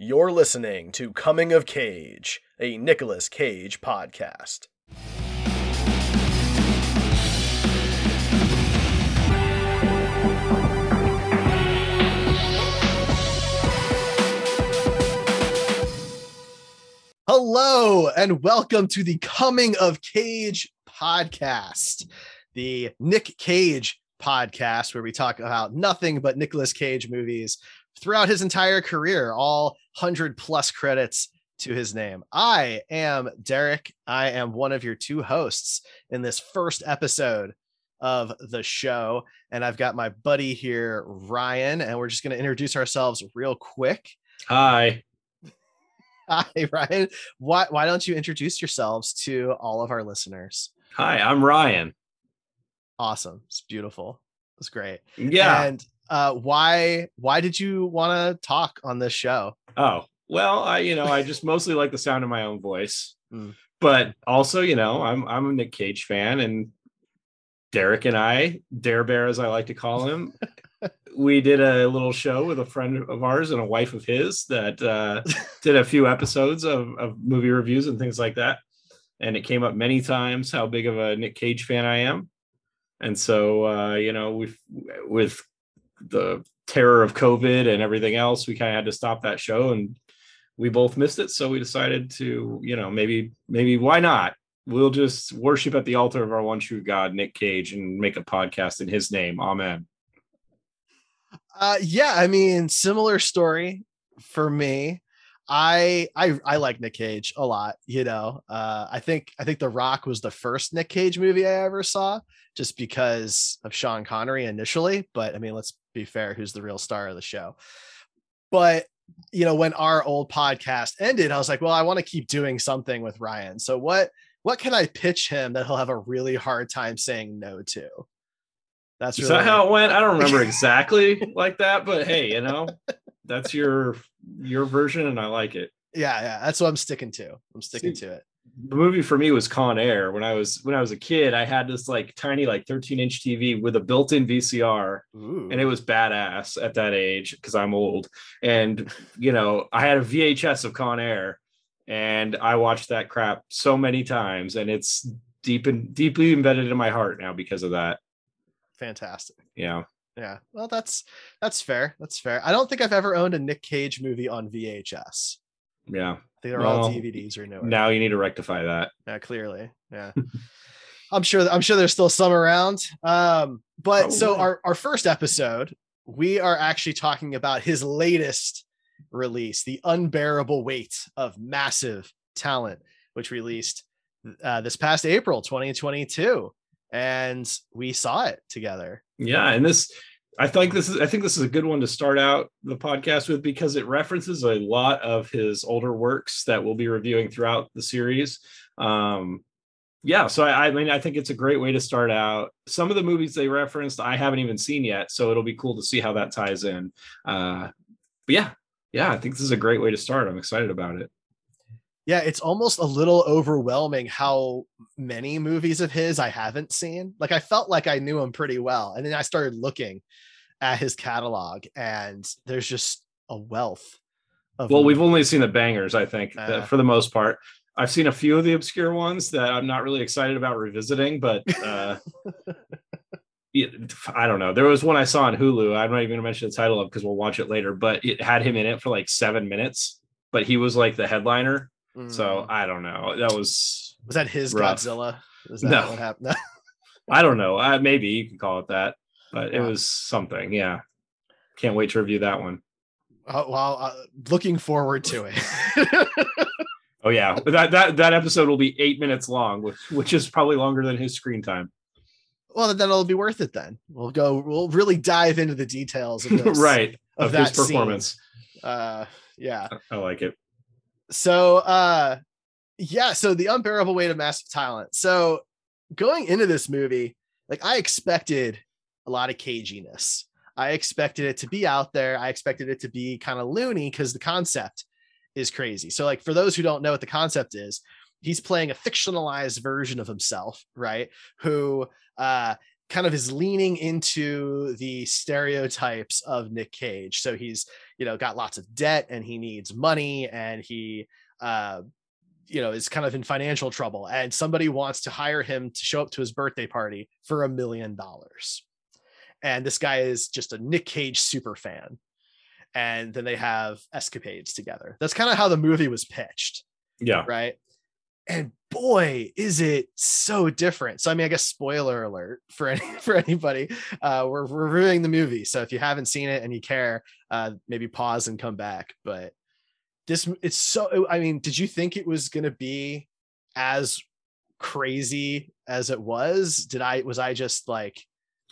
You're listening to Coming of Cage, a Nicolas Cage podcast. Hello, and welcome to the Coming of Cage podcast, the Nick Cage podcast, where we talk about nothing but Nicolas Cage movies throughout his entire career, all 100 plus credits to his name. I am Derek. I am one of your two hosts in this first episode of the show. And I've got my buddy here, Ryan, and we're just going to introduce ourselves real quick. Hi. Hi, Ryan. Why, why don't you introduce yourselves to all of our listeners? Hi, I'm Ryan. Awesome. It's beautiful. It's great. Yeah. And uh, why why did you want to talk on this show? Oh, well, I you know, I just mostly like the sound of my own voice. Mm. But also, you know, I'm I'm a Nick Cage fan and Derek and I, Dare Bear as I like to call him, we did a little show with a friend of ours and a wife of his that uh, did a few episodes of, of movie reviews and things like that. And it came up many times how big of a Nick Cage fan I am. And so, uh, you know, we with the terror of COVID and everything else, we kind of had to stop that show and we both missed it. So we decided to, you know, maybe, maybe why not? We'll just worship at the altar of our one true God, Nick Cage, and make a podcast in his name. Amen. Uh, yeah, I mean, similar story for me. I I I like Nick Cage a lot, you know. Uh I think I think The Rock was the first Nick Cage movie I ever saw just because of Sean Connery initially, but I mean, let's be fair, who's the real star of the show. But you know, when our old podcast ended, I was like, well, I want to keep doing something with Ryan. So what what can I pitch him that he'll have a really hard time saying no to? That's really- Is that how it went? I don't remember exactly like that, but hey, you know, that's your your version and I like it. Yeah, yeah, that's what I'm sticking to. I'm sticking See, to it. The movie for me was Con Air. When I was when I was a kid, I had this like tiny like 13 inch TV with a built-in VCR, Ooh. and it was badass at that age because I'm old. And you know, I had a VHS of Con Air, and I watched that crap so many times, and it's deep and deeply embedded in my heart now because of that. Fantastic. Yeah yeah. Well that's that's fair. That's fair. I don't think i've ever owned a nick cage movie on vhs yeah. They're well, all dvds or no now you need to rectify that. Yeah clearly. Yeah. I'm sure i'm sure there's still some around. Um but Probably. so our our first episode we are actually talking about his latest release the unbearable weight of massive talent which released uh, this past april 2022 and we saw it together yeah and this I think this is I think this is a good one to start out the podcast with because it references a lot of his older works that we'll be reviewing throughout the series. Um, yeah, so I, I, mean I think it's a great way to start out. Some of the movies they referenced I haven't even seen yet, so it'll be cool to see how that ties in. Uh, but yeah, yeah, I think this is a great way to start. I'm excited about it. Yeah, it's almost a little overwhelming how many movies of his I haven't seen. Like I felt like I knew him pretty well, and then I started looking at his catalog, and there's just a wealth. Of well, we've only seen the bangers, I think, uh, for the most part. I've seen a few of the obscure ones that I'm not really excited about revisiting, but uh, I don't know. There was one I saw on Hulu. I'm not even going to mention the title of because we'll watch it later, but it had him in it for like seven minutes, but he was like the headliner. Mm. So I don't know. That was was that his rough. Godzilla? Is that no. what happened? I don't know. Uh, maybe you could call it that but it was something. Yeah. Can't wait to review that one. Uh, well, uh, looking forward to it. oh yeah, that that that episode will be eight minutes long, which which is probably longer than his screen time. Well, then it'll be worth it. Then we'll go. We'll really dive into the details of this, right of, of that performance. Scene. Uh, yeah, I like it. So, uh, yeah. So the unbearable weight of massive talent. So going into this movie, like I expected a lot of caginess. I expected it to be out there. I expected it to be kind of loony because the concept is crazy. So, like, for those who don't know what the concept is, he's playing a fictionalized version of himself, right? Who uh, kind of is leaning into the stereotypes of Nick Cage. So he's, you know, got lots of debt and he needs money and he uh you know is kind of in financial trouble and somebody wants to hire him to show up to his birthday party for a million dollars. And this guy is just a Nick Cage super fan. And then they have escapades together. That's kind of how the movie was pitched. Yeah. Right and boy is it so different. So i mean i guess spoiler alert for any for anybody uh we're reviewing the movie. So if you haven't seen it and you care uh maybe pause and come back. But this it's so i mean did you think it was going to be as crazy as it was? Did i was i just like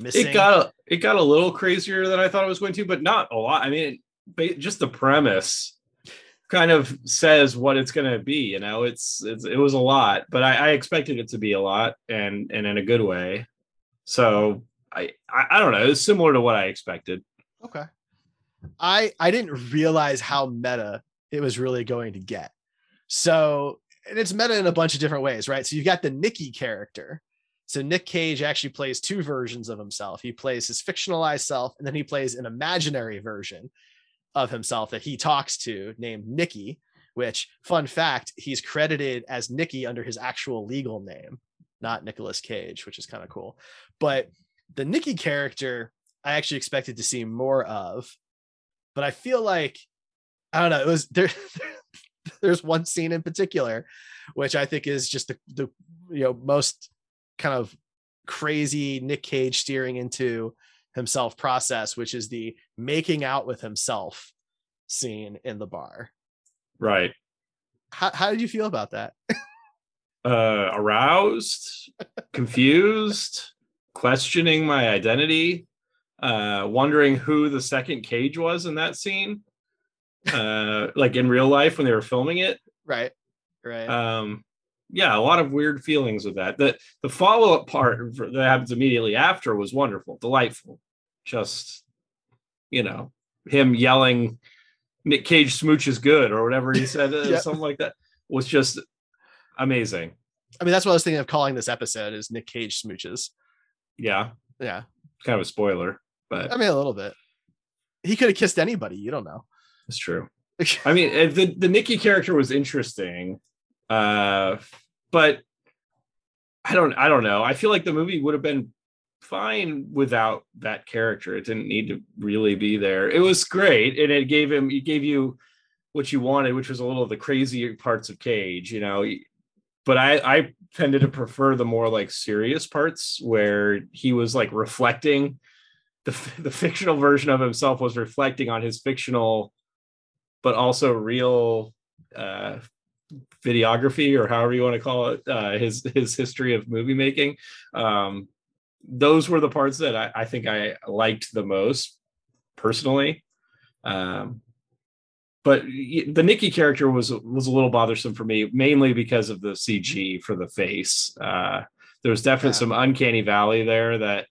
missing? It got a, it got a little crazier than I thought it was going to, but not a lot. I mean, just the premise kind of says what it's going to be. You know, it's, it's it was a lot, but I, I expected it to be a lot, and and in a good way. So I I, I don't know. It's similar to what I expected. Okay. I I didn't realize how meta it was really going to get. So, and it's meta in a bunch of different ways, right? So you've got the Nicky character. So Nick Cage actually plays two versions of himself. He plays his fictionalized self, and then he plays an imaginary version of himself that he talks to named Nicky, which fun fact, he's credited as Nicky under his actual legal name, not Nicolas Cage, which is kind of cool. But the Nicky character, I actually expected to see more of, but I feel like I don't know. It was there. there's one scene in particular, which I think is just the the you know most kind of crazy Nick Cage steering into himself process, which is the making out with himself scene in the bar. Right. How how did you feel about that? Uh, aroused, confused, questioning my identity, uh, wondering who the second cage was in that scene. Uh, like in real life when they were filming it. Right. Right. um yeah a lot of weird feelings with that the the follow-up part that happens immediately after was wonderful delightful just you know him yelling nick cage smooch is good or whatever he said uh, something like that was just amazing I mean, that's what I was thinking of calling this episode is Nick Cage smooches. yeah Yeah. kind of a spoiler but I mean, a little bit. He could have kissed anybody. You don't know. it's true I mean, the the Nicky character was interesting, uh, but I don't I don't know. I feel like the movie would have been fine without that character. It didn't need to really be there. It was great, and it gave him it gave you what you wanted, which was a little of the crazy parts of Cage, you know. But I I tended to prefer the more like serious parts where he was like reflecting. The, the fictional version of himself was reflecting on his fictional but also real uh, videography or however you want to call it, uh, his his history of movie making. Um, those were the parts that I, I think I liked the most personally. Um, but the Nicky character was was a little bothersome for me, mainly because of the CG for the face. Uh, there was definitely Yeah. some uncanny valley there that,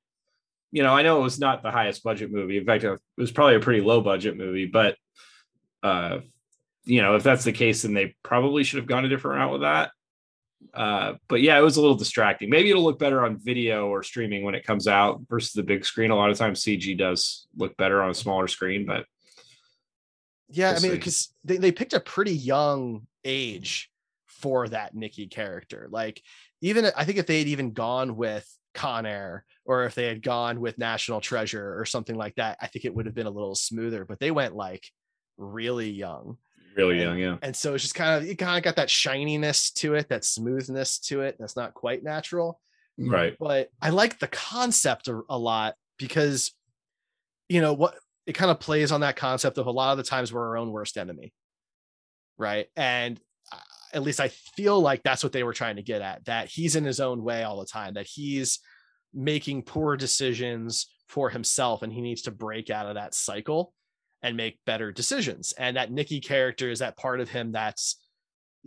you know, I know it was not the highest budget movie. In fact, it was probably a pretty low budget movie, but uh, you know, if that's the case, then they probably should have gone a different route with that. Uh, but yeah, it was a little distracting. Maybe it'll look better on video or streaming when it comes out versus the big screen. A lot of times CG does look better on a smaller screen, but Yeah, We'll I mean, because they, they picked a pretty young age for that Nicky character. Like, even I think if they had even gone with Con Air or if they had gone with National Treasure or something like that, I think it would have been a little smoother. But they went like really young. Really young, yeah. And so it's just kind of, it kind of got that shininess to it, that smoothness to it. That's not quite natural Right. but I like the concept a, a lot because, you know, what it kind of plays on that concept of a lot of the times we're our own worst enemy. Right. And uh, at least I feel like that's what they were trying to get at that he's in his own way all the time, that he's making poor decisions for himself and he needs to break out of that cycle and make better decisions. And that Nicky character is that part of him that's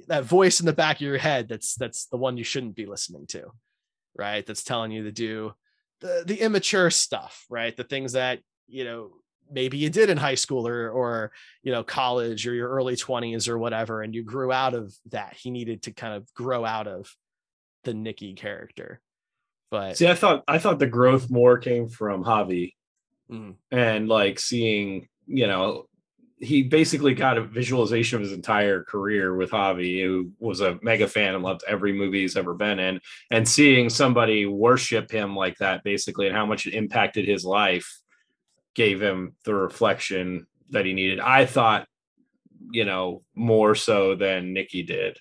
that voice in the back of your head that's that's the one you shouldn't be listening to right? That's telling you to do the, the immature stuff right? The things that you know maybe you did in high school or or you know college or your early 20s or whatever and you grew out of that. He needed to kind of grow out of the nicky character. But See, I thought I thought the growth more came from Javi mm, and like seeing, you know, he basically got a visualization of his entire career with Javi, who was a mega fan and loved every movie he's ever been in, and seeing somebody worship him like that, basically, and how much it impacted his life, gave him the reflection that he needed. I thought, you know, more so than Nicky did.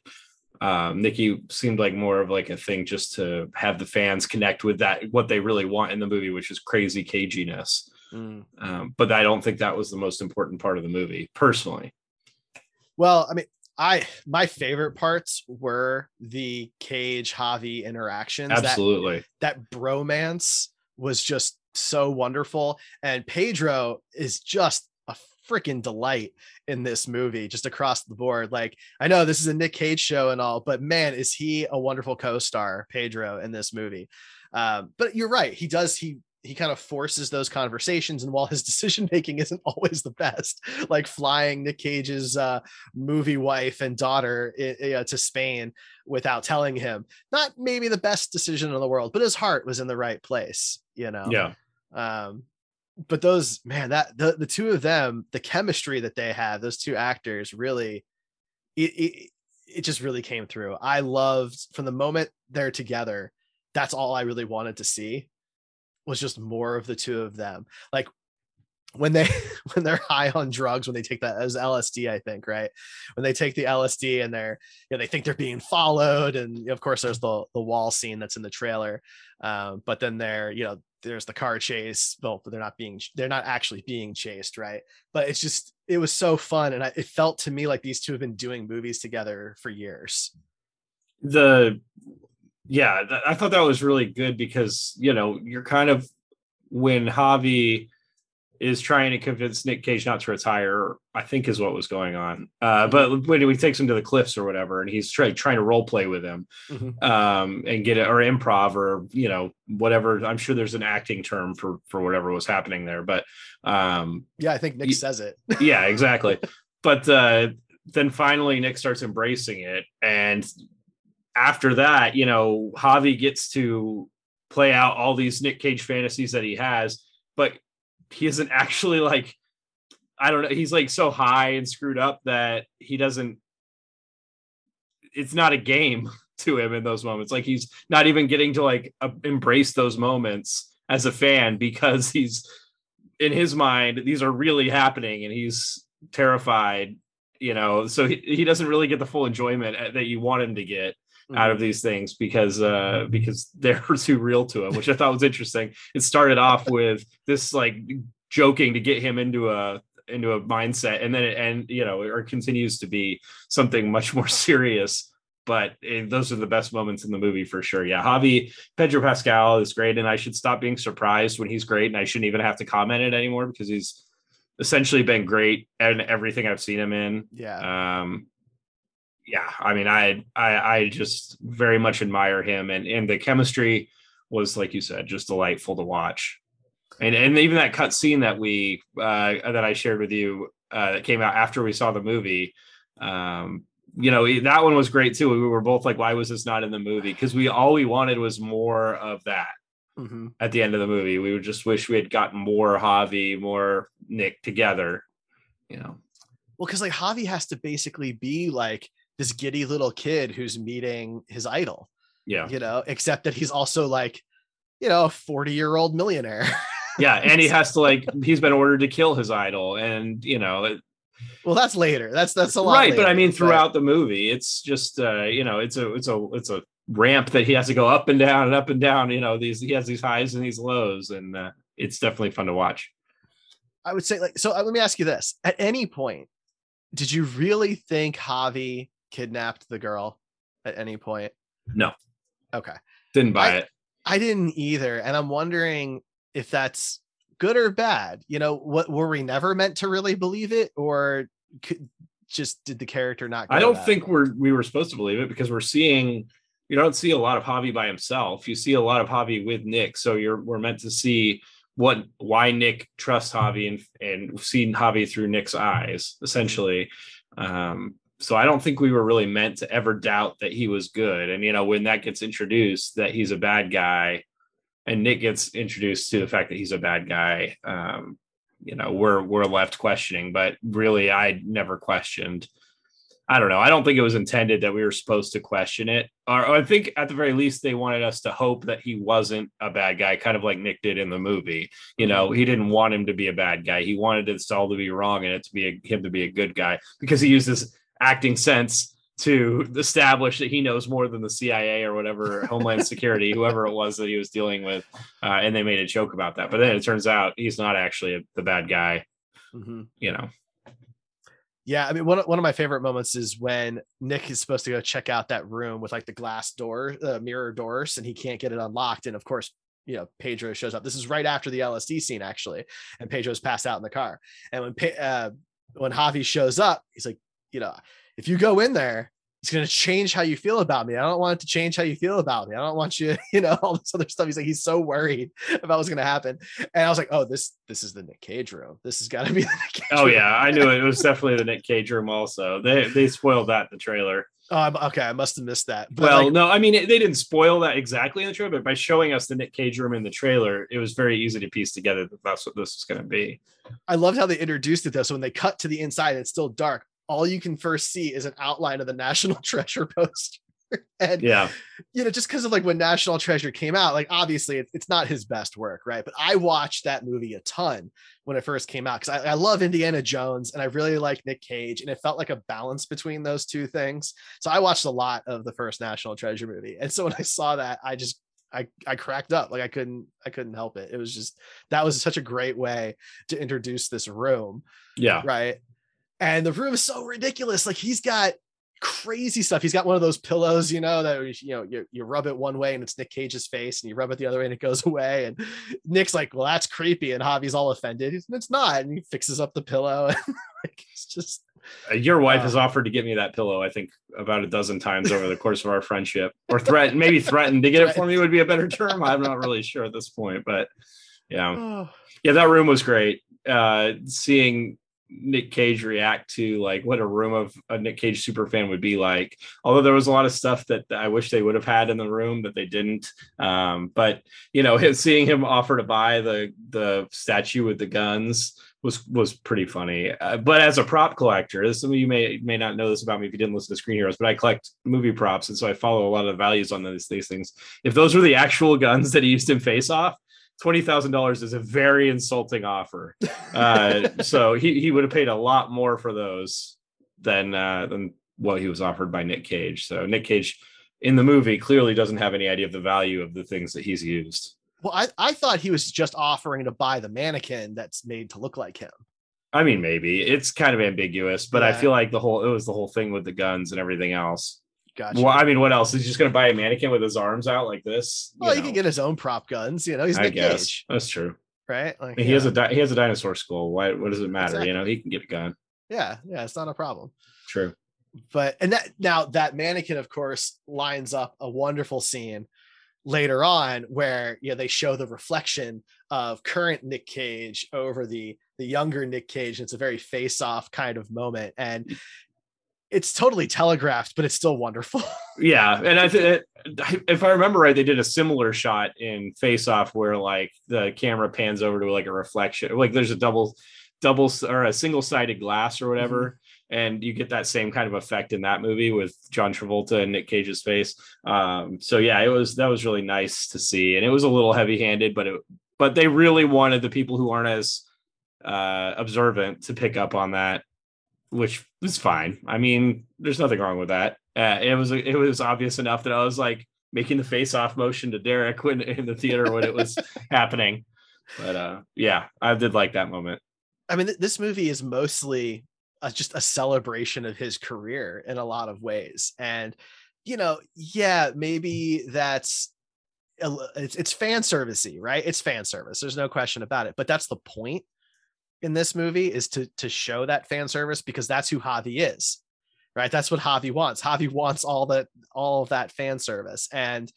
Um, Nicky seemed like more of like a thing just to have the fans connect with that what they really want in the movie, which is crazy caginess. Mm. Um, but I don't think that was the most important part of the movie, personally. well, I mean, I my favorite parts were the Cage Javi interactions. That Absolutely. that bromance was just so wonderful. And Pedro is just a freaking delight in this movie, just across the board. Like, I know this is a Nick Cage show and all, but man, is he a wonderful co-star, Pedro, in this movie. Um, but you're right, he does he he kind of forces those conversations, and while his decision making isn't always the best, like flying Nick Cage's uh, movie wife and daughter i- i- uh, to Spain without telling him, not maybe the best decision in the world, but his heart was in the right place, you know. Yeah. Um, but those man, that the the two of them, the chemistry that they have, those two actors, really, it it, it just really came through. I loved from the moment they're together. That's all I really wanted to see was just more of the two of them. Like when they when they're high on drugs when they take that as LSD I think right? When they take the LSD and they're you know they think they're being followed and of course there's the the wall scene that's in the trailer um, but then they're you know there's the car chase. Well they're not being they're not actually being chased right? But it's just it was so fun and I, it felt to me like these two have been doing movies together for years. The yeah, th- I thought that was really good because you know you're kind of when Javi is trying to convince Nick Cage not to retire, I think is what was going on. Uh, but when he takes him to the cliffs or whatever, and he's try, trying to role play with him Mhm. um, and get it or improv or you know whatever. I'm sure there's an acting term for for whatever was happening there, but um, yeah I think Nick Ye- says it yeah, exactly. but uh, then finally, Nick starts embracing it, and after that, you know, Javi gets to play out all these Nick Cage fantasies that he has, but he isn't actually like, I don't know, he's like so high and screwed up that he doesn't. It's not a game to him in those moments. Like he's not even getting to like embrace those moments as a fan because he's in his mind these are really happening and he's terrified you know so he, he doesn't really get the full enjoyment uh, that you want him to get out of these things because uh because they're too real to him which i thought was interesting. It started off with this like joking to get him into a into a mindset and then it and you know or continues to be something much more serious. But eh, those are the best moments in the movie for sure. Yeah javi pedro pascal is great and i should stop being surprised when he's great and i shouldn't even have to comment it anymore because he's essentially been great in everything i've seen him in. Yeah. Um yeah i mean I, I i just very much admire him and and the chemistry was like you said just delightful to watch. And and even that cut scene that we uh that i shared with you uh that came out after we saw the movie um you know that one was great too. We were both like why was this not in the movie? Because we all we wanted was more of that Mhm. at the end of the movie. We would just wish we had gotten more javi more nick together you know? Well, because like Javi has to basically be like this giddy little kid who's meeting his idol, yeah you know, except that he's also like, you know, a 40 year old millionaire. Yeah, and he has to like he's been ordered to kill his idol, and you know, it, well, that's later. That's that's a lot. right. But I mean, throughout the movie, it's just uh, you know, it's a it's a it's a ramp that he has to go up and down and up and down. You know, these he has these highs and these lows, and uh, it's definitely fun to watch. I would say like so. uh, Let me ask you this: At any point, did you really think Javi kidnapped the girl? At any point? No. Okay. Didn't buy I- it. I didn't either, and I'm wondering if that's good or bad. You know, what were we never meant to really believe it, or could, just did the character not? I don't think we're we were supposed to believe it because we're seeing you don't see a lot of Javi by himself. You see a lot of Javi with Nick, so you're we're meant to see what why Nick trusts Javi and and seeing Javi through Nick's eyes, essentially. Um, so I don't think we were really meant to ever doubt that he was good. And you know, when that gets introduced that he's a bad guy, and Nick gets introduced to the fact that he's a bad guy, um, you know, we're we're left questioning. But really, I never questioned. I don't know. I don't think it was intended that we were supposed to question it. Or, or I think at the very least they wanted us to hope that he wasn't a bad guy, kind of like Nick did in the movie. You know, he didn't want him to be a bad guy. He wanted it all to be wrong and it to be a, him to be a good guy because he uses acting sense to establish that he knows more than the CIA or whatever Homeland Security, whoever it was that he was dealing with, uh, and they made a joke about that. But then it turns out he's not actually a, the bad guy. Mm-hmm. You know. Yeah, I mean, one one of my favorite moments is when Nick is supposed to go check out that room with like the glass door, uh, mirror doors, and he can't get it unlocked. And of course, you know, Pedro shows up. This is right after the LSD scene, actually, and Pedro's passed out in the car. And when uh, when Javi shows up, he's like, you know, if you go in there, it's going to change how you feel about me. I don't want it to change how you feel about me. I don't want you, you know, all this other stuff. He's like, he's so worried about what's going to happen. And I was like, oh, this, this is the Nick Cage room. This has got to be the Nick Cage Oh room. yeah. I knew it. It was definitely the Nick Cage room also. They, they spoiled that in the trailer. Oh, I'm, okay. I must have missed that. But well, like, no, I mean, it, they didn't spoil that exactly in the trailer, but by showing us the Nick Cage room in the trailer, it was very easy to piece together that that's what this is going to be. I loved how they introduced it though. So when they cut to the inside, it's still dark all you can first see is an outline of the National Treasure poster. and yeah, you know, just because of like when National Treasure came out, like obviously it, it's not his best work, right? But I watched that movie a ton when it first came out because I, I, love Indiana Jones and I really like Nick Cage, and it felt like a balance between those two things. So I watched a lot of the first National Treasure movie, and so when I saw that, I just I I cracked up like I couldn't I couldn't help it. It was just that was such a great way to introduce this room. Yeah. Right and the room is so ridiculous. Like he's got crazy stuff. He's got one of those pillows, you know, that you know you, you rub it one way and it's Nick Cage's face, and you rub it the other way and it goes away. And Nick's like, "Well, that's creepy," and Javi's all offended. He's, It's not, and he fixes up the pillow. like it's just. Uh, your wife uh, has offered to get me that pillow. I think about a dozen times over the course of our friendship, or threatened, maybe threatened to get it for me would be a better term. I'm not really sure at this point, but yeah, yeah, that room was great. Uh, seeing Nick Cage react to like what a room of a Nick Cage super fan would be like. Although there was a lot of stuff that I wish they would have had in the room that they didn't. Um, but you know, seeing him offer to buy the the statue with the guns was was pretty funny. Uh, but as a prop collector, some of you may may not know this about me if you didn't listen to Screen Heroes, but I collect movie props, and so I follow a lot of the values on these these things. If those were the actual guns that he used in Face Off, twenty thousand dollars is a very insulting offer. Uh, so he he would have paid a lot more for those than uh, than what he was offered by Nick Cage. So Nick Cage in the movie clearly doesn't have any idea of the value of the things that he's used. Well, I, I thought he was just offering to buy the mannequin that's made to look like him. I mean, maybe it's kind of ambiguous, but yeah. I feel like the whole it was the whole thing with the guns and everything else. Gotcha. Well, I mean, what else? He's just going to buy a mannequin with his arms out like this. Well, he can get his own prop guns. You know, he's Nick I guess Cage. that's true. Right? Like, he yeah. has a di- he has a dinosaur skull. Why? What does it matter? Exactly. You know, he can get a gun. Yeah, yeah, it's not a problem. True. But and that now that mannequin, of course, lines up a wonderful scene later on where you know they show the reflection of current Nick Cage over the the younger Nick Cage. It's a very face off kind of moment, and it's totally telegraphed, but it's still wonderful. yeah, and I think if I remember right, they did a similar shot in Face Off where like the camera pans over to like a reflection, like there's a double, double or a single sided glass or whatever. Mm-hmm. And you get that same kind of effect in that movie with John Travolta and Nick Cage's face. Um, so yeah, it was that was really nice to see, and it was a little heavy handed, but it but they really wanted the people who aren't as uh, observant to pick up on that which was fine. I mean, there's nothing wrong with that. Uh, it was it was obvious enough that I was like making the face off motion to Derek when in the theater when it was happening. But uh, yeah, I did like that moment. I mean, th- this movie is mostly a, just a celebration of his career in a lot of ways, and you know, yeah, maybe that's it's it's fan servicey, right? It's fan service. There's no question about it. But that's the point in this movie is to to show that fan service because that's who Javi is. Right? That's what Javi wants. Javi wants all that all of that fan service and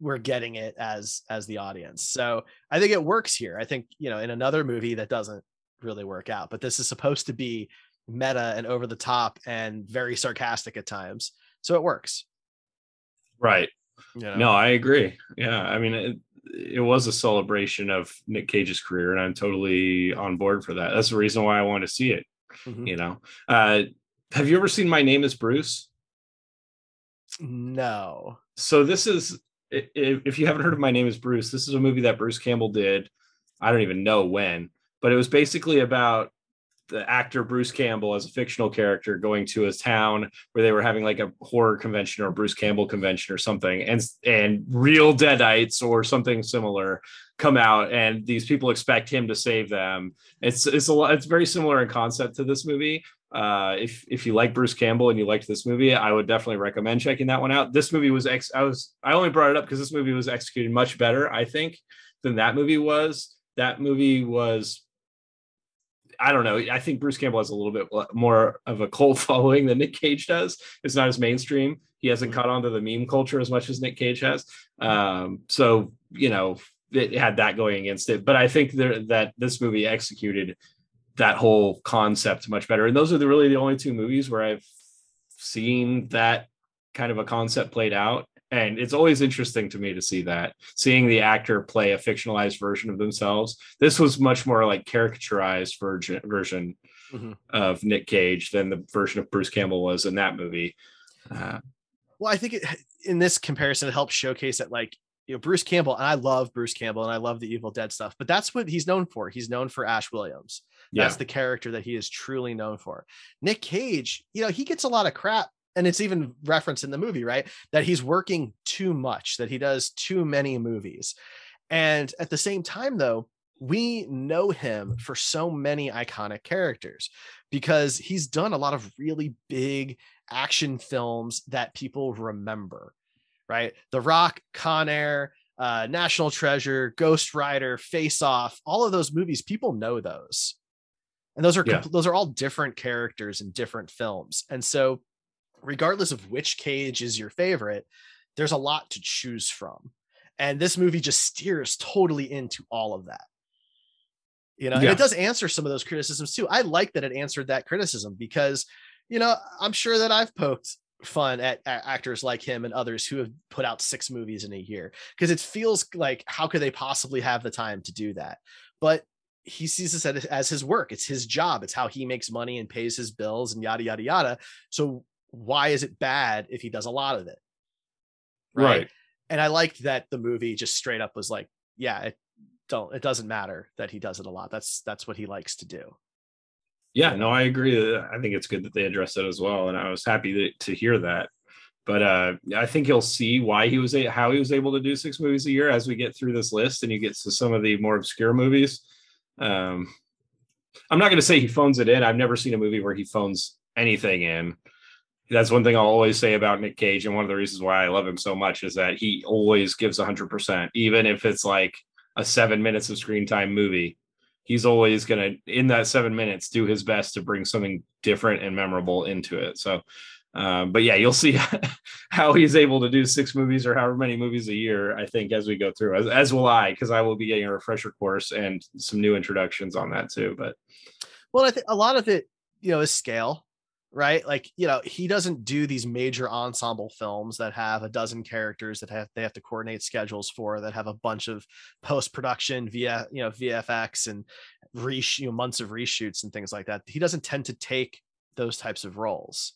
we're getting it as as the audience. So I think it works here. I think, you know, in another movie that doesn't really work out, but this is supposed to be meta and over the top and very sarcastic at times. So it works. Right. You know? No, I agree. Yeah. I mean, it, it was a celebration of Nick Cage's career, and I'm totally on board for that. That's the reason why I want to see it. Mhm. You know, uh, have you ever seen My Name Is Bruce? No. So this is if you haven't heard of My Name Is Bruce, this is a movie that Bruce Campbell did. I don't even know when, but it was basically about the actor Bruce Campbell as a fictional character going to a town where they were having like a horror convention or a Bruce Campbell convention or something, and and real deadites or something similar come out, and these people expect him to save them. It's it's a lot. It's very similar in concept to this movie. Uh, if if you like Bruce Campbell and you liked this movie, I would definitely recommend checking that one out. This movie was ex. I was I only brought it up because this movie was executed much better, I think, than that movie was. That movie was I don't know. I think Bruce Campbell has a little bit more of a cult following than Nick Cage does. It's not as mainstream. He hasn't caught on to the meme culture as much as Nick Cage has. Um, so you know, it had that going against it. But I think there, that this movie executed that whole concept much better. And those are the, really the only two movies where I've seen that kind of a concept played out. And it's always interesting to me to see that, seeing the actor play a fictionalized version of themselves. This was much more like caricaturized version version Mhm. of Nick Cage than the version of Bruce Campbell was in that movie. Uh, Well, I think it, in this comparison, it helps showcase that, like, you know, Bruce Campbell, and I love Bruce Campbell and I love the Evil Dead stuff, but that's what he's known for. He's known for Ash Williams. yeah, That's the character that he is truly known for. Nick Cage, you know, he gets a lot of crap. And it's even referenced in the movie, right? That he's working too much, that he does too many movies. And at the same time, though, we know him for so many iconic characters because he's done a lot of really big action films that people remember, right? The Rock, Con Air, uh, National Treasure, Ghost Rider, Face Off, all of those movies, people know those. And those are Yeah. those are all different characters in different films. And so regardless of which cage is your favorite, there's a lot to choose from. And this movie just steers totally into all of that. You know, and it does answer some of those criticisms too. I like that it answered that criticism because, you know, I'm sure that I've poked fun at, at actors like him and others who have put out six movies in a year because it feels like how could they possibly have the time to do that? But he sees this as, as his work. It's his job. It's how he makes money and pays his bills and yada yada yada. So why is it bad if he does a lot of it? right. And I liked that the movie just straight up was like, yeah, it don't it doesn't matter that he does it a lot. That's that's what he likes to do. Yeah, no, I agree. I think it's good that they addressed it as well, and I was happy to, to hear that. But uh, I think you'll see why he was a, how he was able to do six movies a year as we get through this list, and you get to some of the more obscure movies. Um, I'm not going to say he phones it in. I've never seen a movie where he phones anything in. That's one thing I'll always say about Nick Cage, and one of the reasons why I love him so much is that he always gives 100%, even if it's like a seven minutes of screen time movie he's always going to in that seven minutes do his best to bring something different and memorable into it. So um, but yeah you'll see how he's able to do six movies or however many movies a year i think as we go through as, as will i because i will be getting a refresher course and some new introductions on that too but Well, I think a lot of it, you know, is scale, right? Like, you know, he doesn't do these major ensemble films that have a dozen characters that have they have to coordinate schedules for that have a bunch of post production via, you know, VFX and resh, you know, months of reshoots and things like that. He doesn't tend to take those types of roles.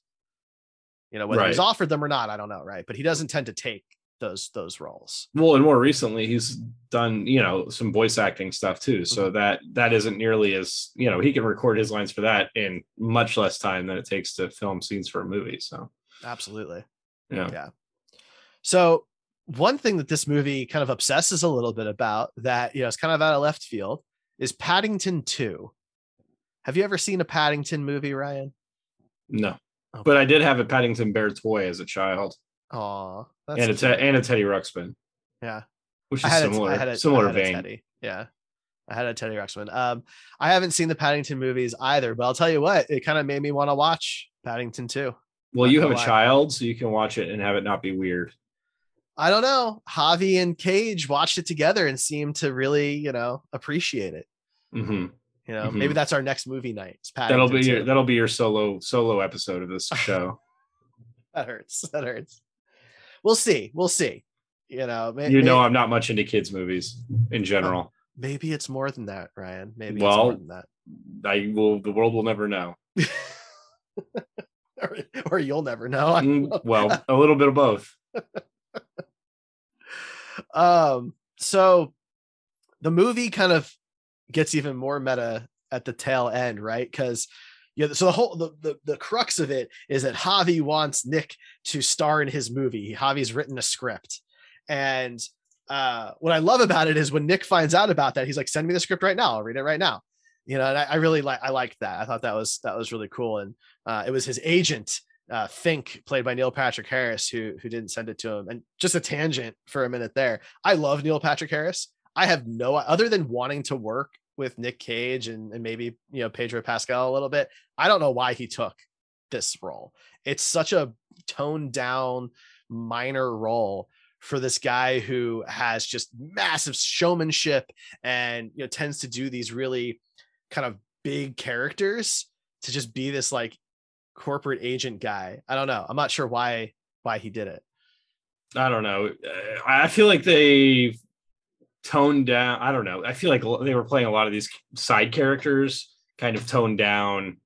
You know, whether he's offered them or not, I don't know, right? But he doesn't tend to take those those roles. well and more recently he's done you know some voice acting stuff too so mm-hmm. that that isn't nearly as you know he can record his lines for that in much less time than it takes to film scenes for a movie so Absolutely. yeah Yeah. So one thing that this movie kind of obsesses a little bit about that, you know, it's kind of out of left field is Paddington 2. Have you ever seen a Paddington movie, Ryan? No, Oh. but I did have a Paddington Bear toy as a child, Oh, and a te- and a Teddy Ruxpin, yeah. which is similar, a, I had a, similar I had a vein. Teddy. Yeah. I had a Teddy Ruxpin. Um, I haven't seen the Paddington movies either, but I'll tell you what, it kind of made me want to watch Paddington too. Well, you have a child, so you can watch it and have it not be weird. I don't know. Javi and Cage watched it together and seemed to really, you know, appreciate it. hmm You know, maybe Mhm. that's our next movie night. That'll be your that'll be your solo solo episode of this show. that hurts. That hurts. We'll see. We'll see. You know, may- You know, I'm not much into kids movies in general. maybe it's more than that, Ryan. Maybe it's Well- more than that. I will. The world will never know. or, or you'll never know. Know. Mm, well, a little bit of both. um so the movie kind of gets even more meta at the tail end right because yeah so the whole the, the the crux of it is that javi wants nick to star in his movie javi's written a script and uh what i love about it is when nick finds out about that he's like send me the script right now i'll read it right now you know and i, I really like i liked that i thought that was that was really cool and uh it was his agent uh, Fink, played by Neil Patrick Harris, who who didn't send it to him. And just a tangent for a minute there. I love Neil Patrick Harris. I have no other than wanting to work with Nick Cage and, and maybe you know Pedro Pascal a little bit. I don't know why he took this role. It's such a toned down minor role for this guy who has just massive showmanship and you know tends to do these really kind of big characters to just be this like corporate agent guy. I don't know. I'm not sure why why he did it. I don't know. Uh, I feel like they toned down. I don't know. I feel like they were playing a lot of these side characters, kind of toned down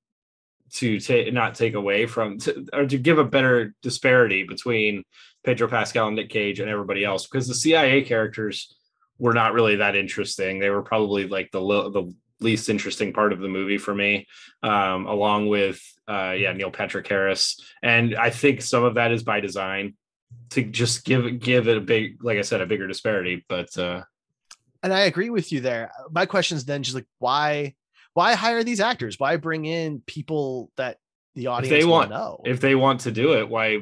to take not take away from to, or to give a better disparity between Pedro Pascal and Nick Cage and everybody else because the CIA characters were not really that interesting. They were probably like the lo- the least interesting part of the movie for me, um, along with uh, yeah Neil Patrick Harris, and I think some of that is by design to just give give it a big like I said a bigger disparity. But uh, And I agree with you there. My question is then just like why why hire these actors? Why bring in people that the audience they will want- know? if they want to do it, why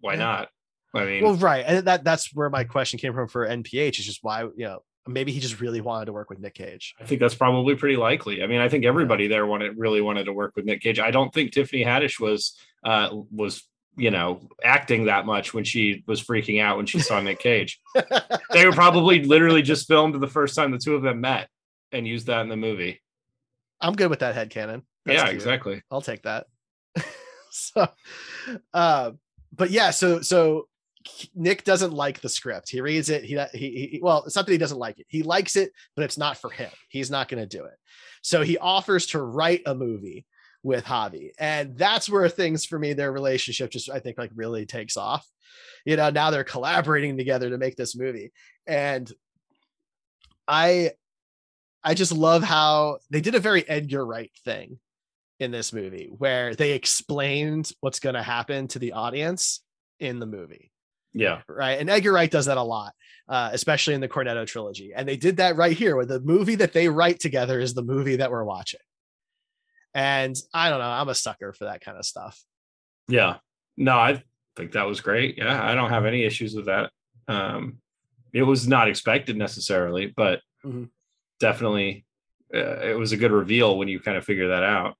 why Yeah. not? I mean, well, right. And that that's where my question came from for NPH is just why, you know, maybe he just really wanted to work with Nick Cage. I think that's probably pretty likely. I mean, I think everybody there wanted really wanted to work with Nick Cage. I don't think Tiffany Haddish was uh was you know acting that much when she was freaking out when she saw Nick Cage. They were probably literally just filmed the first time the two of them met and used that in the movie. I'm good with that head canon. yeah, exactly. I'll take that. so, uh, but yeah, so so Nick doesn't like the script. He reads it. He, he he well, it's not that he doesn't like it. He likes it, but it's not for him. He's not going to do it. So he offers to write a movie with Javi, and that's where things for me, their relationship just I think like really takes off. You know, now they're collaborating together to make this movie, and I I just love how they did a very Edgar Wright thing in this movie where they explained what's going to happen to the audience in the movie. Yeah. right? And edgar wright does that a lot uh, especially in the cornetto trilogy. And they did that right here where the movie that they write together is the movie that we're watching and i don't know i'm a sucker for that kind of stuff Yeah. No, I think that was great. Yeah, I don't have any issues with that. Um, it was not expected necessarily, but Mhm. definitely uh, it was a good reveal when you kind of figure that out.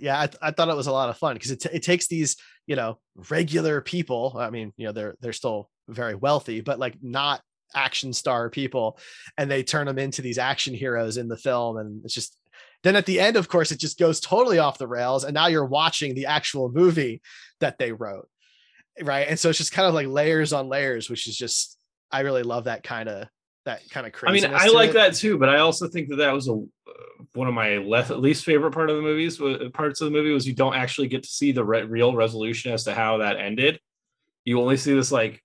yeah i, th- I thought it was a lot of fun because it, t- it takes these you know regular people i mean you know they're they're still very wealthy but like not action star people and they turn them into these action heroes in the film and it's just then at the end of course it just goes totally off the rails and now you're watching the actual movie that they wrote right and so it's just kind of like layers on layers which is just i really love that kind of that kind of I crazy mean, I like that too, but I also think that that was a uh, one of my le- least favorite part of the movies. Parts of the movie was you don't actually get to see the re- real resolution as to how that ended. You only see this like,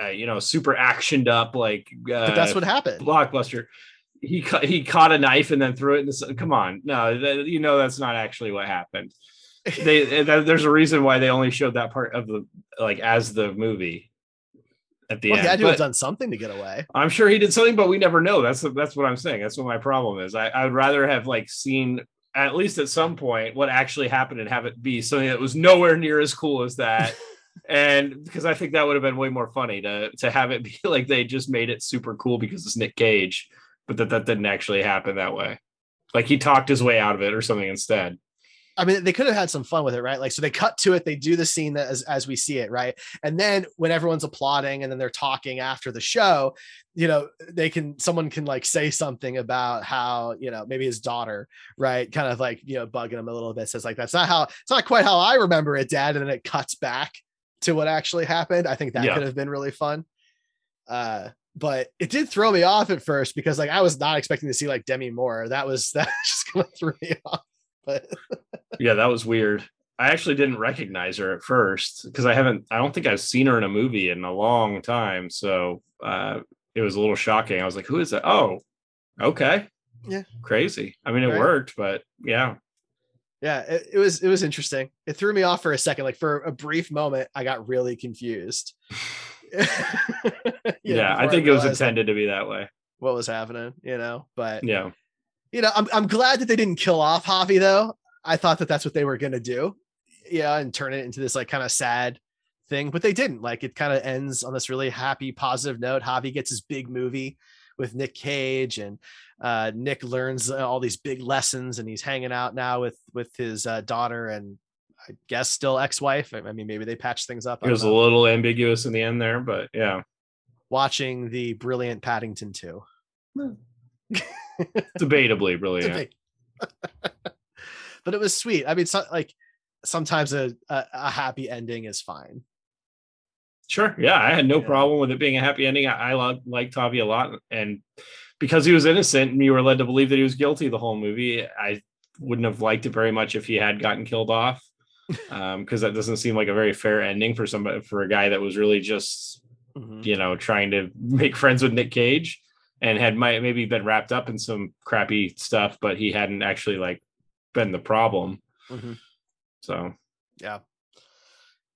uh, you know, super actioned up like. Uh, but that's what happened blockbuster. He ca- he caught a knife and then threw it in the. sun. Come on, no, that, you know that's not actually what happened. They th- there's a reason why they only showed that part of the like as the movie at the well, end. he had to But- have done something to get away I'm sure he did something, but we never know. That's that's what I'm saying. That's what my problem is. I, I would rather have like seen at least at some point what actually happened and have it be something that was nowhere near as cool as that. and because I think that would have been way more funny to to have it be like they just made it super cool because it's Nick Cage, but that that didn't actually happen that way. Like he talked his way out of it or something instead. I mean, they could have had some fun with it, right? Like, so they cut to it, they do the scene that as, as we see it, right? And then when everyone's applauding and then they're talking after the show, you know, they can, someone can like say something about how, you know, maybe his daughter, right? Kind of like, you know, bugging him a little bit, says like, that's not how, it's not quite how I remember it, dad. And then it cuts back to what actually happened. I think that Yeah. could have been really fun. Uh, but it did throw me off at first because like I was not expecting to see like Demi Moore. That was that just kind of threw me off. But Yeah, that was weird. I actually didn't recognize her at first because I haven't. I don't think I've seen her in a movie in a long time. So uh, it was a little shocking. I was like, "Who is that?" Oh, okay. Yeah. crazy. I mean, it Right. worked, but yeah, yeah, it, it was it was interesting. It threw me off for a second. Like for a brief moment, I got really confused. Know, yeah. I think it was intended to be that way. what was happening, you know. But Yeah, you know, I'm I'm glad that they didn't kill off Javi though. I thought that that's what they were gonna do, yeah, and turn it into this like kind of sad thing, but they didn't. Like it kind of ends on this really happy, positive note. Javi gets his big movie with Nick Cage, and uh, Nick learns uh, all these big lessons, and he's hanging out now with with his uh, daughter and I guess still ex-wife. I mean, maybe they patched things up. It was a little ambiguous in the end there, but yeah, Watching the brilliant Paddington 2. debatably brilliant. but it was sweet. I mean, so, like sometimes a, a a happy ending is fine. Sure. Yeah, I had no Yeah. problem with it being a happy ending. I, I liked Javi a lot, and because he was innocent and you were led to believe that he was guilty the whole movie, I wouldn't have liked it very much if he had gotten killed off. Because that doesn't seem like a very fair ending for somebody for a guy that was really just Mhm. you know trying to make friends with Nick Cage and had might maybe been wrapped up in some crappy stuff, but he hadn't actually like been the problem. Mhm. So Yeah.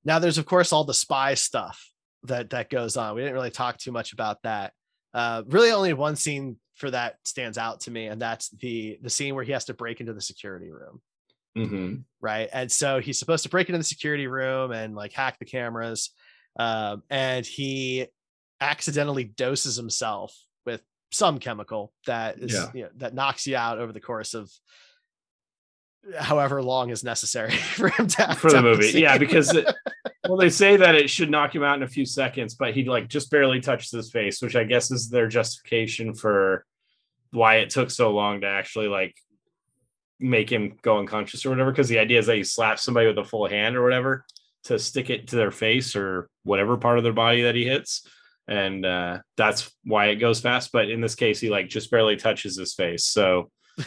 Now there's of course all the spy stuff that that goes on. We didn't really talk too much about that. Uh, really, only one scene for that stands out to me, and that's the the scene where he has to break into the security room. Mhm. right? And so he's supposed to break into the security room and like hack the cameras, um, and he accidentally doses himself with some chemical that is Yeah. you know, that knocks you out over the course of however long is necessary for him to for the movie. Yeah, because it, well, they say that it should knock him out in a few seconds, but he like just barely touched his face, which I guess is their justification for why it took so long to actually like make him go unconscious or whatever. Because the idea is that you slap somebody with a full hand or whatever to stick it to their face or whatever part of their body that he hits. And uh, that's why it goes fast. But in this case, he like just barely touches his face. So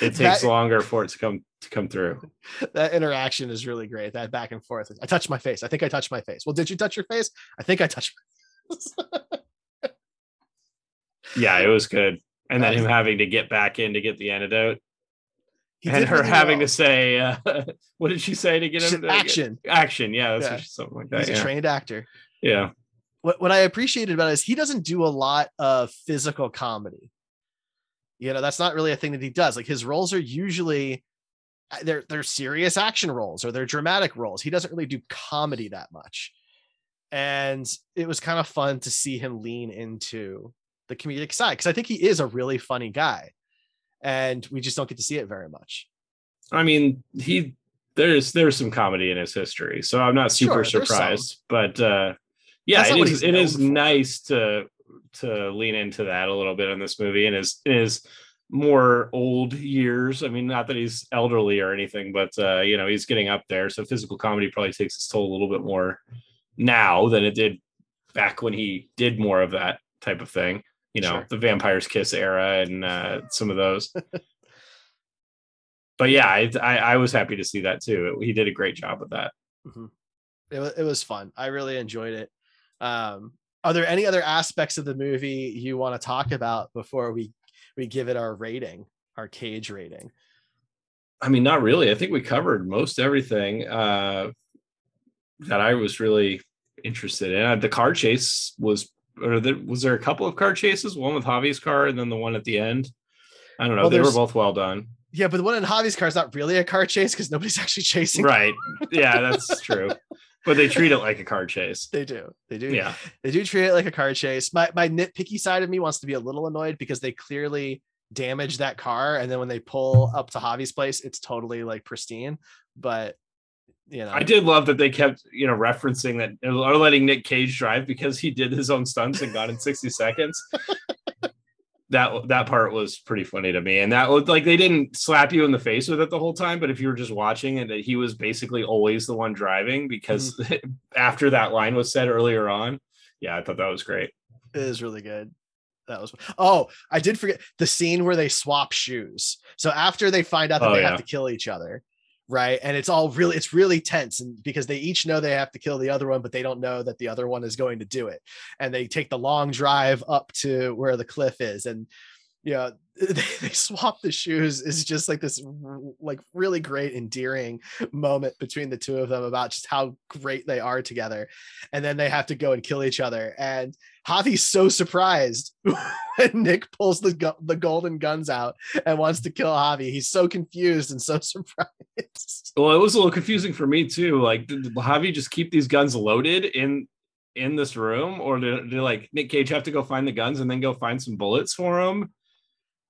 it takes That- longer for it to come to come through. that interaction is really great. That back and forth. I touched my face. I think I touched my face. Well, did you touch your face? I think I touched. My face. Yeah, it was good. And then him having to get back in to get the antidote, He and her having well. to say, uh, "What did she say to get him to get- action. Action, yeah, that's Yeah. something like that. He's that. a trained actor. yeah, what what I appreciated about it is he doesn't do a lot of physical comedy. You know, that's not really a thing that he does. Like his roles are usually uh, they're they're serious action roles or they're dramatic roles. He doesn't really do comedy that much. And it was kind of fun to see him lean into the comedic side because I think he is a really funny guy. And we just don't get to see it very much. I mean, he there's there's some comedy in his history, so I'm not super Sure, surprised. But uh, yeah, it is it is for. nice to to lean into that a little bit in this movie and his in his more old years. I mean, not that he's elderly or anything, but uh, you know, he's getting up there. So physical comedy probably takes its toll a little bit more now than it did back when he did more of that type of thing. You know, Sure. the Vampire's Kiss era and uh, some of those. but yeah, I, I I was happy to see that too. He did a great job with that. Mhm. It was it was fun. I really enjoyed it. Um, are there any other aspects of the movie you want to talk about before we we give it our rating, our cage rating? I mean, not really. I think we covered most everything uh, that I was really interested in. Uh, The car chase was, or the, was there a couple of car chases? One with Javi's car, and then the one at the end. I don't know. Well, they were both well done. Yeah, but the one in Javi's car is not really a car chase because nobody's actually chasing. Right. Yeah, that's true. But they treat it like a car chase. They do. They do. Yeah. They do treat it like a car chase. My my nitpicky side of me wants to be a little annoyed because they clearly damage that car, and then when they pull up to Javi's place, it's totally like pristine. But you know, I did love that they kept, you know, referencing that or letting Nick Cage drive because he did his own stunts and Gone in 60 Seconds. that that part was pretty funny to me and that was like they didn't slap you in the face with it the whole time but if you were just watching and that he was basically always the one driving because mm-hmm. after that line was said earlier on yeah i thought that was great it is really good that was oh i did forget the scene where they swap shoes so after they find out that oh, they yeah. have to kill each other right? And it's all really it's really tense and because they each know they have to kill the other one but they don't know that the other one is going to do it. And they take the long drive up to where the cliff is and you know they, they swap the shoes is just like this like really great endearing moment between the two of them about just how great they are together. And then they have to go and kill each other and Javi's so surprised when Nick pulls the the golden guns out and wants to kill Javi. He's so confused and so surprised. Well, it was a little confusing for me too. Like, did Javi just keep these guns loaded in in this room, or did, did like Nick Cage have to go find the guns and then go find some bullets for him?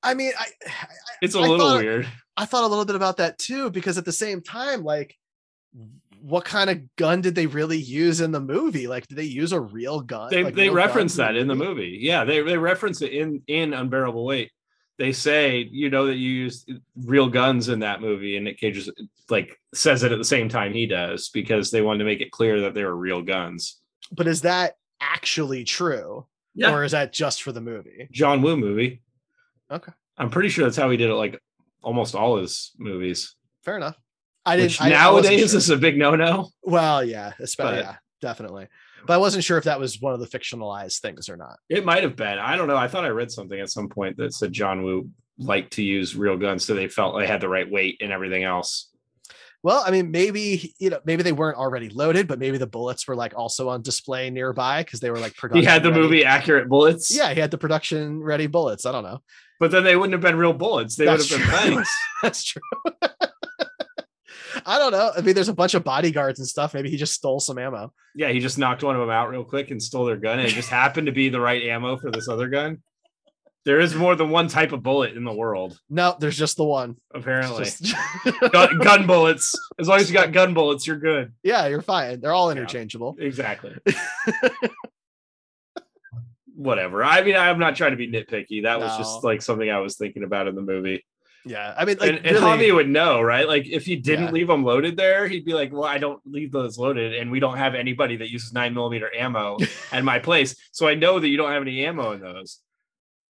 I mean, I, I it's a I little thought, weird. I thought a little bit about that too, because at the same time, like what kind of gun did they really use in the movie? Like, did they use a real gun? They like they reference that in the movie. Yeah, they they reference it in in Unbearable Weight. They say, you know, that you used real guns in that movie, and Nick Cage just like says it at the same time he does because they wanted to make it clear that they were real guns. But is that actually true? Yeah. Or is that just for the movie? John Woo movie. Okay. I'm pretty sure that's how he did it like almost all his movies. Fair enough. I didn't. I, nowadays I is a big no-no. Well, yeah, especially yeah, definitely. But I wasn't sure if that was one of the fictionalized things or not. It might have been. I don't know. I thought I read something at some point that said John Woo liked to use real guns, so they felt they had the right weight and everything else. Well, I mean, maybe you know, maybe they weren't already loaded, but maybe the bullets were like also on display nearby because they were like production. He had the ready. movie accurate bullets. Yeah, he had the production ready bullets. I don't know, but then they wouldn't have been real bullets. They That's would have been banks. That's true. I don't know. I mean, there's a bunch of bodyguards and stuff. Maybe he just stole some ammo. Yeah, he just knocked one of them out real quick and stole their gun. And it just happened to be the right ammo for this other gun. There is more than one type of bullet in the world. No, there's just the one. Apparently, just... gun, gun, bullets. As long as you got gun bullets, you're good. Yeah, you're fine. They're all interchangeable. Yeah, exactly. Whatever. I mean, I'm not trying to be nitpicky. That was just like something I was thinking about in the movie. Yeah, I mean, like, and, and really, Javi would know, right? Like, if he didn't yeah. leave them loaded there, he'd be like, "Well, I don't leave those loaded, and we don't have anybody that uses nine millimeter ammo at my place, so I know that you don't have any ammo in those."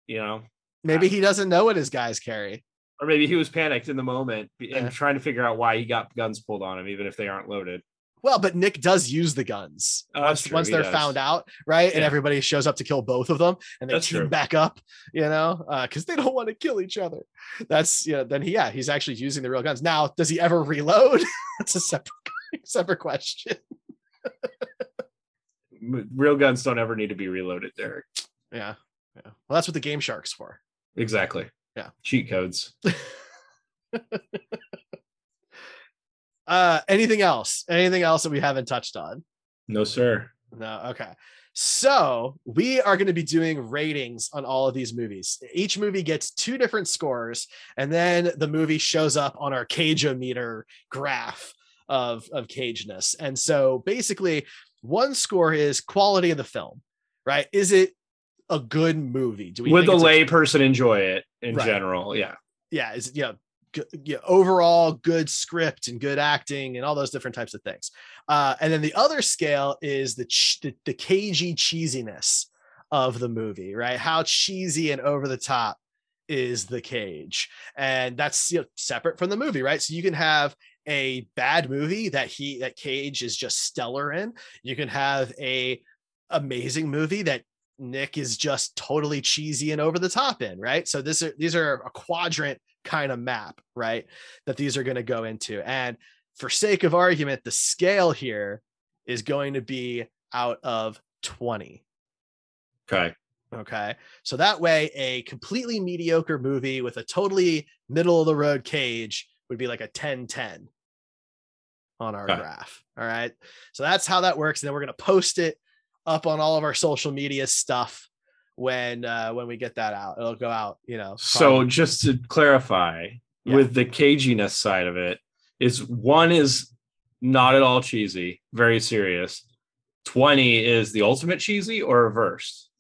You know, maybe uh, he doesn't know what his guys carry, or maybe he was panicked in the moment and yeah. trying to figure out why he got guns pulled on him, even if they aren't loaded. Well, but Nick does use the guns oh, once, once they're does. found out, right? Yeah. And everybody shows up to kill both of them, and they that's team true. back up, you know, because uh, they don't want to kill each other. That's you know, then he, yeah, he's actually using the real guns. Now, does he ever reload? that's a separate separate question. real guns don't ever need to be reloaded, Derek. Yeah, yeah. Well, that's what the GameShark's for. Exactly. Yeah. Cheat codes. Uh, anything else? Anything else that we haven't touched on? No, sir. No. Okay. So we are going to be doing ratings on all of these movies. Each movie gets two different scores, and then the movie shows up on our Cageometer graph of of cageness. And so basically, one score is quality of the film, right? Is it a good movie? Do we would the layperson enjoy it in right. general? Yeah. Yeah. Is yeah you know, overall good script and good acting and all those different types of things. Uh, and then the other scale is the, ch- the the cagey cheesiness of the movie, right? How cheesy and over the top is the cage, and that's you know, separate from the movie, right? So you can have a bad movie that he that Cage is just stellar in. You can have a amazing movie that Nick is just totally cheesy and over the top in, right? So this are these are a quadrant kind of map, right? That these are going to go into. And for sake of argument, the scale here is going to be out of 20. Okay. Okay. So that way, a completely mediocre movie with a totally middle of the road cage would be like a 10 10 on our okay. graph. All right. So that's how that works. And then we're going to post it up on all of our social media stuff when uh when we get that out it'll go out you know probably. so just to clarify yeah. with the caginess side of it is one is not at all cheesy very serious 20 is the ultimate cheesy or reversed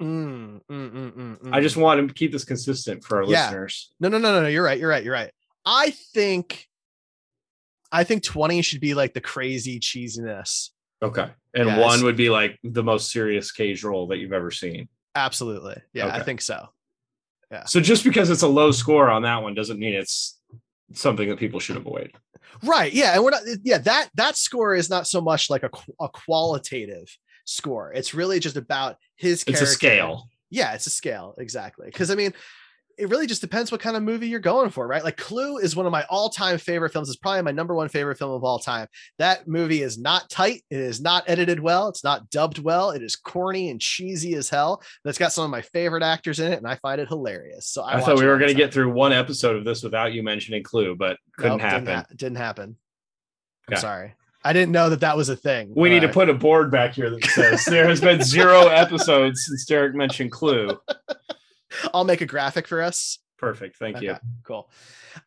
Mm, mm, mm, mm, I just mm. want to keep this consistent for our Yeah. listeners. no, no, no, no, no. You're right. You're right. You're right. I think, I think 20 should be like the crazy cheesiness. Okay. And Yes. one would be like the most serious cage role that you've ever seen. Absolutely. Yeah, I think so. Yeah. So just because it's a low score on that one doesn't mean it's something that people should avoid. Right. Yeah. And we're not, yeah, that, that score is not so much like a, a qualitative score. It's really just about his character. It's a scale. Yeah, it's a scale. Exactly. Because I mean, it really just depends what kind of movie you're going for, right? Like Clue is one of my all-time favorite films. It's probably my number one favorite film of all time. That movie is not tight. It is not edited well. It's not dubbed well. It is corny and cheesy as hell. It's got some of my favorite actors in it, and I find it hilarious. So I, I, thought we were going to get through one episode of this without you mentioning Clue, but couldn't Nope, happen. Didn't, ha- didn't happen. I'm Okay. sorry. I didn't know that that was a thing. we need to put a board back here that says there has been zero episodes since Derek mentioned Clue. I'll make a graphic for us. Perfect. Thank you. Cool.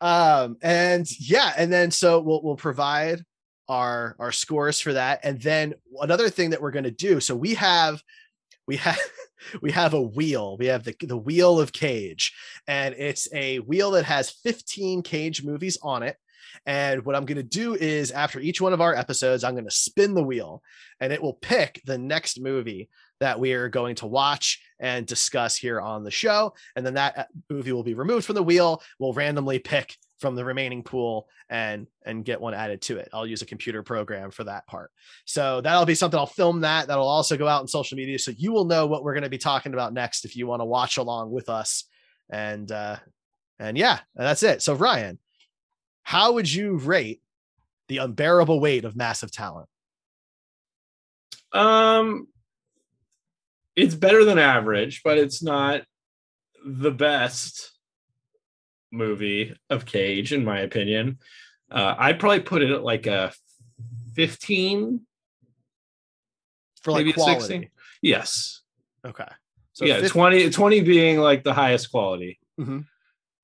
Um, and yeah, and then so we'll we'll provide our our scores for that. And then another thing that we're gonna do, so we have we have we have a wheel. We have the the wheel of cage, and it's a wheel that has 15 cage movies on it. And what I'm going to do is after each one of our episodes, I'm going to spin the wheel and it will pick the next movie that we are going to watch and discuss here on the show. And then that uh, movie will be removed from the wheel. We'll randomly pick from the remaining pool and and get one added to it. I'll use a computer program for that part. So that'll be something I'll film that. That'll also go out on social media so you will know what we're going to be talking about next if you want to watch along with us. And uh and yeah, that's it. So Ryan, how would you rate the unbearable weight of massive talent? Um, it's better than average, but it's not the best movie of Cage, in my opinion. Uh, I'd probably put it at like a 15. For like Maybe quality. 16? Yes. Okay. So yeah, 50 20, 20 being like the highest quality. Mhm.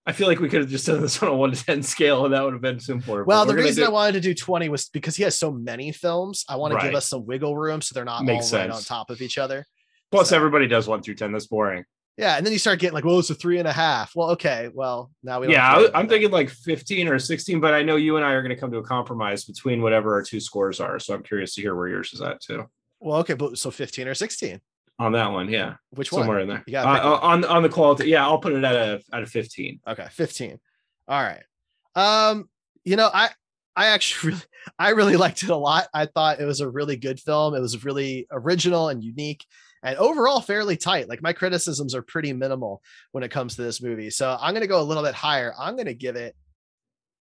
I feel like we could have just done this on a one to 10 scale and that would have been simpler. Well, the reason do- I wanted to do 20 was because he has so many films. I want to give us some wiggle room so they're not Makes all right on top of each other. Plus, everybody does one through 10. That's boring. Yeah, and then you start getting like, well, it's a three and a half. Well, okay, well now we Yeah, I, that. thinking like 15 or 16, but I know you and I are going to come to a compromise between whatever our two scores are. So I'm curious to hear where yours is at too. Well, okay, but so 15 or 16. On that one, yeah, Which one? somewhere in there. Yeah, Uh, on on the quality, yeah, I'll put it at a at a 15. Okay, 15. All right. Um, you know, I I actually really I really liked it a lot. I thought it was a really good film. It was really original and unique and overall fairly tight. Like my criticisms are pretty minimal when it comes to this movie. So I'm gonna go a little bit higher. I'm gonna give it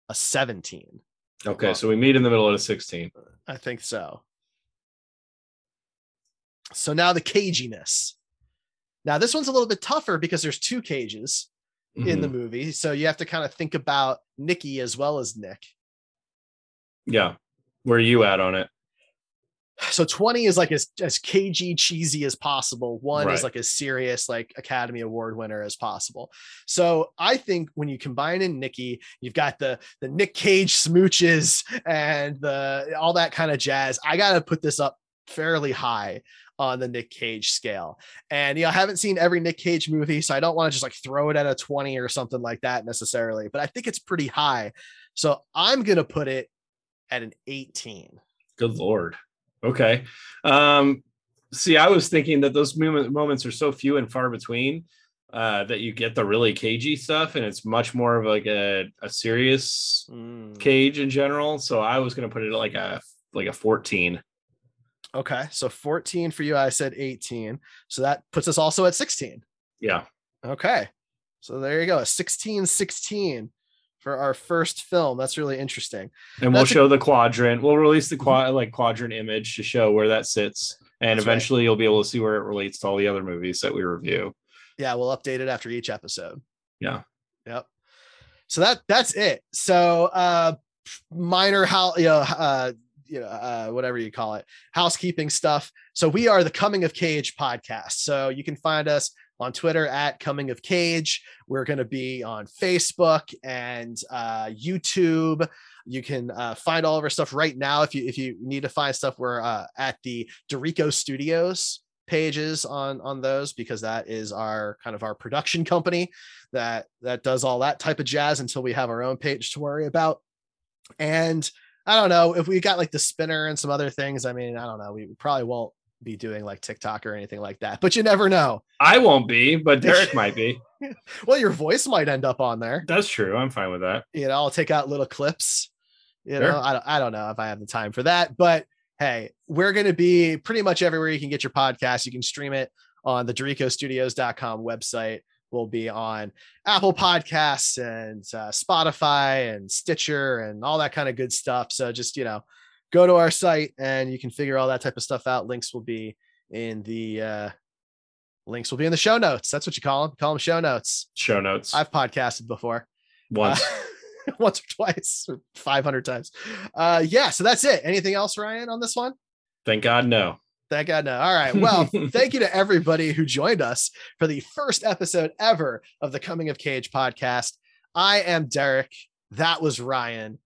a 17. Okay, so we meet in the middle at a 16. I think so. So now the caginess. Now this one's a little bit tougher because there's two cages in the Mhm. movie. So you have to kind of think about Nikki as well as Nick. yeah, where are you at on it? So 20 is like as, as cagey, cheesy as possible. One is like as serious, like Academy Award winner as possible. So I think when you combine in Nikki, you've got the the Nick Cage smooches and the all that kind of jazz. I gotta put this up fairly high on the Nick Cage scale. And you know, I haven't seen every Nick Cage movie, so I don't want to just like throw it at a 20 or something like that necessarily, but I think it's pretty high. So I'm gonna put it at an 18. Good lord. Okay. Um, see, I was thinking that those moments are so few and far between uh, that you get the really cagey stuff, and it's much more of like a, a serious Mm. cage in general. So I was going to put it at like a like a 14. Okay, so 14 for you. I said 18. So that puts us also at 16. Yeah. Okay. So there you go. A 16 16 for our first film. That's really interesting. And we'll That's a- show the quadrant. We'll release the quad like quadrant image to show where that sits. And That's right. eventually you'll be able to see where it relates to all the other movies that we review. Yeah, we'll update it after each episode. Yeah. Yep. So that that's it. So uh minor how you know uh you know uh whatever you call it housekeeping stuff. So we are the Coming of Cage podcast. So you can find us on Twitter at Coming of Cage. We're going to be on Facebook and uh, YouTube. You can uh, find all of our stuff right now. If you if you need to find stuff, we're uh, at the Dorico Studios pages on on those because that is our kind of our production company that that does all that type of jazz until we have our own page to worry about. And I don't know if we got like the spinner and some other things. I mean, I don't know. We probably won't be doing like TikTok or anything like that, but you never know. I won't be, but Derek might be. Well, your voice might end up on there. That's true. I'm fine with that. You know, I'll take out little clips. You Sure. know, I don't, I don't know if I have the time for that, but hey, we're going to be pretty much everywhere you can get your podcast. You can stream it on the DoricoStudios.com website. We'll be on Apple Podcasts and uh, Spotify and Stitcher and all that kind of good stuff. So just, you know, go to our site and you can figure all that type of stuff out. Links will be in the uh, links will be in the show notes. That's what you call them. Call them show notes. Show notes. I've podcasted before Once. uh, once or twice or 500 times. Uh, yeah. So that's it. Anything else, Ryan, on this one? Thank God, no. Thank God, no. All right. Well, thank you to everybody who joined us for the first episode ever of the Coming of Cage podcast. I am Derek. That was Ryan.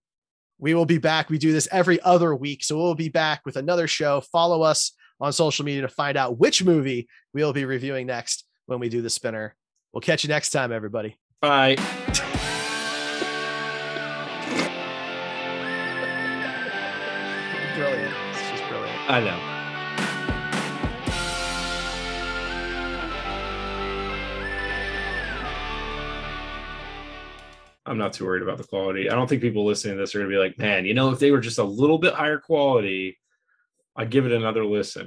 We will be back. We do this every other week. So we'll be back with another show. Follow us on social media to find out which movie we'll be reviewing next when we do the spinner. We'll catch you next time, everybody. Bye. Brilliant. It's just brilliant. I know. I'm not too worried about the quality. I don't think people listening to this are going to be like, man, you know, if they were just a little bit higher quality, I'd give it another listen.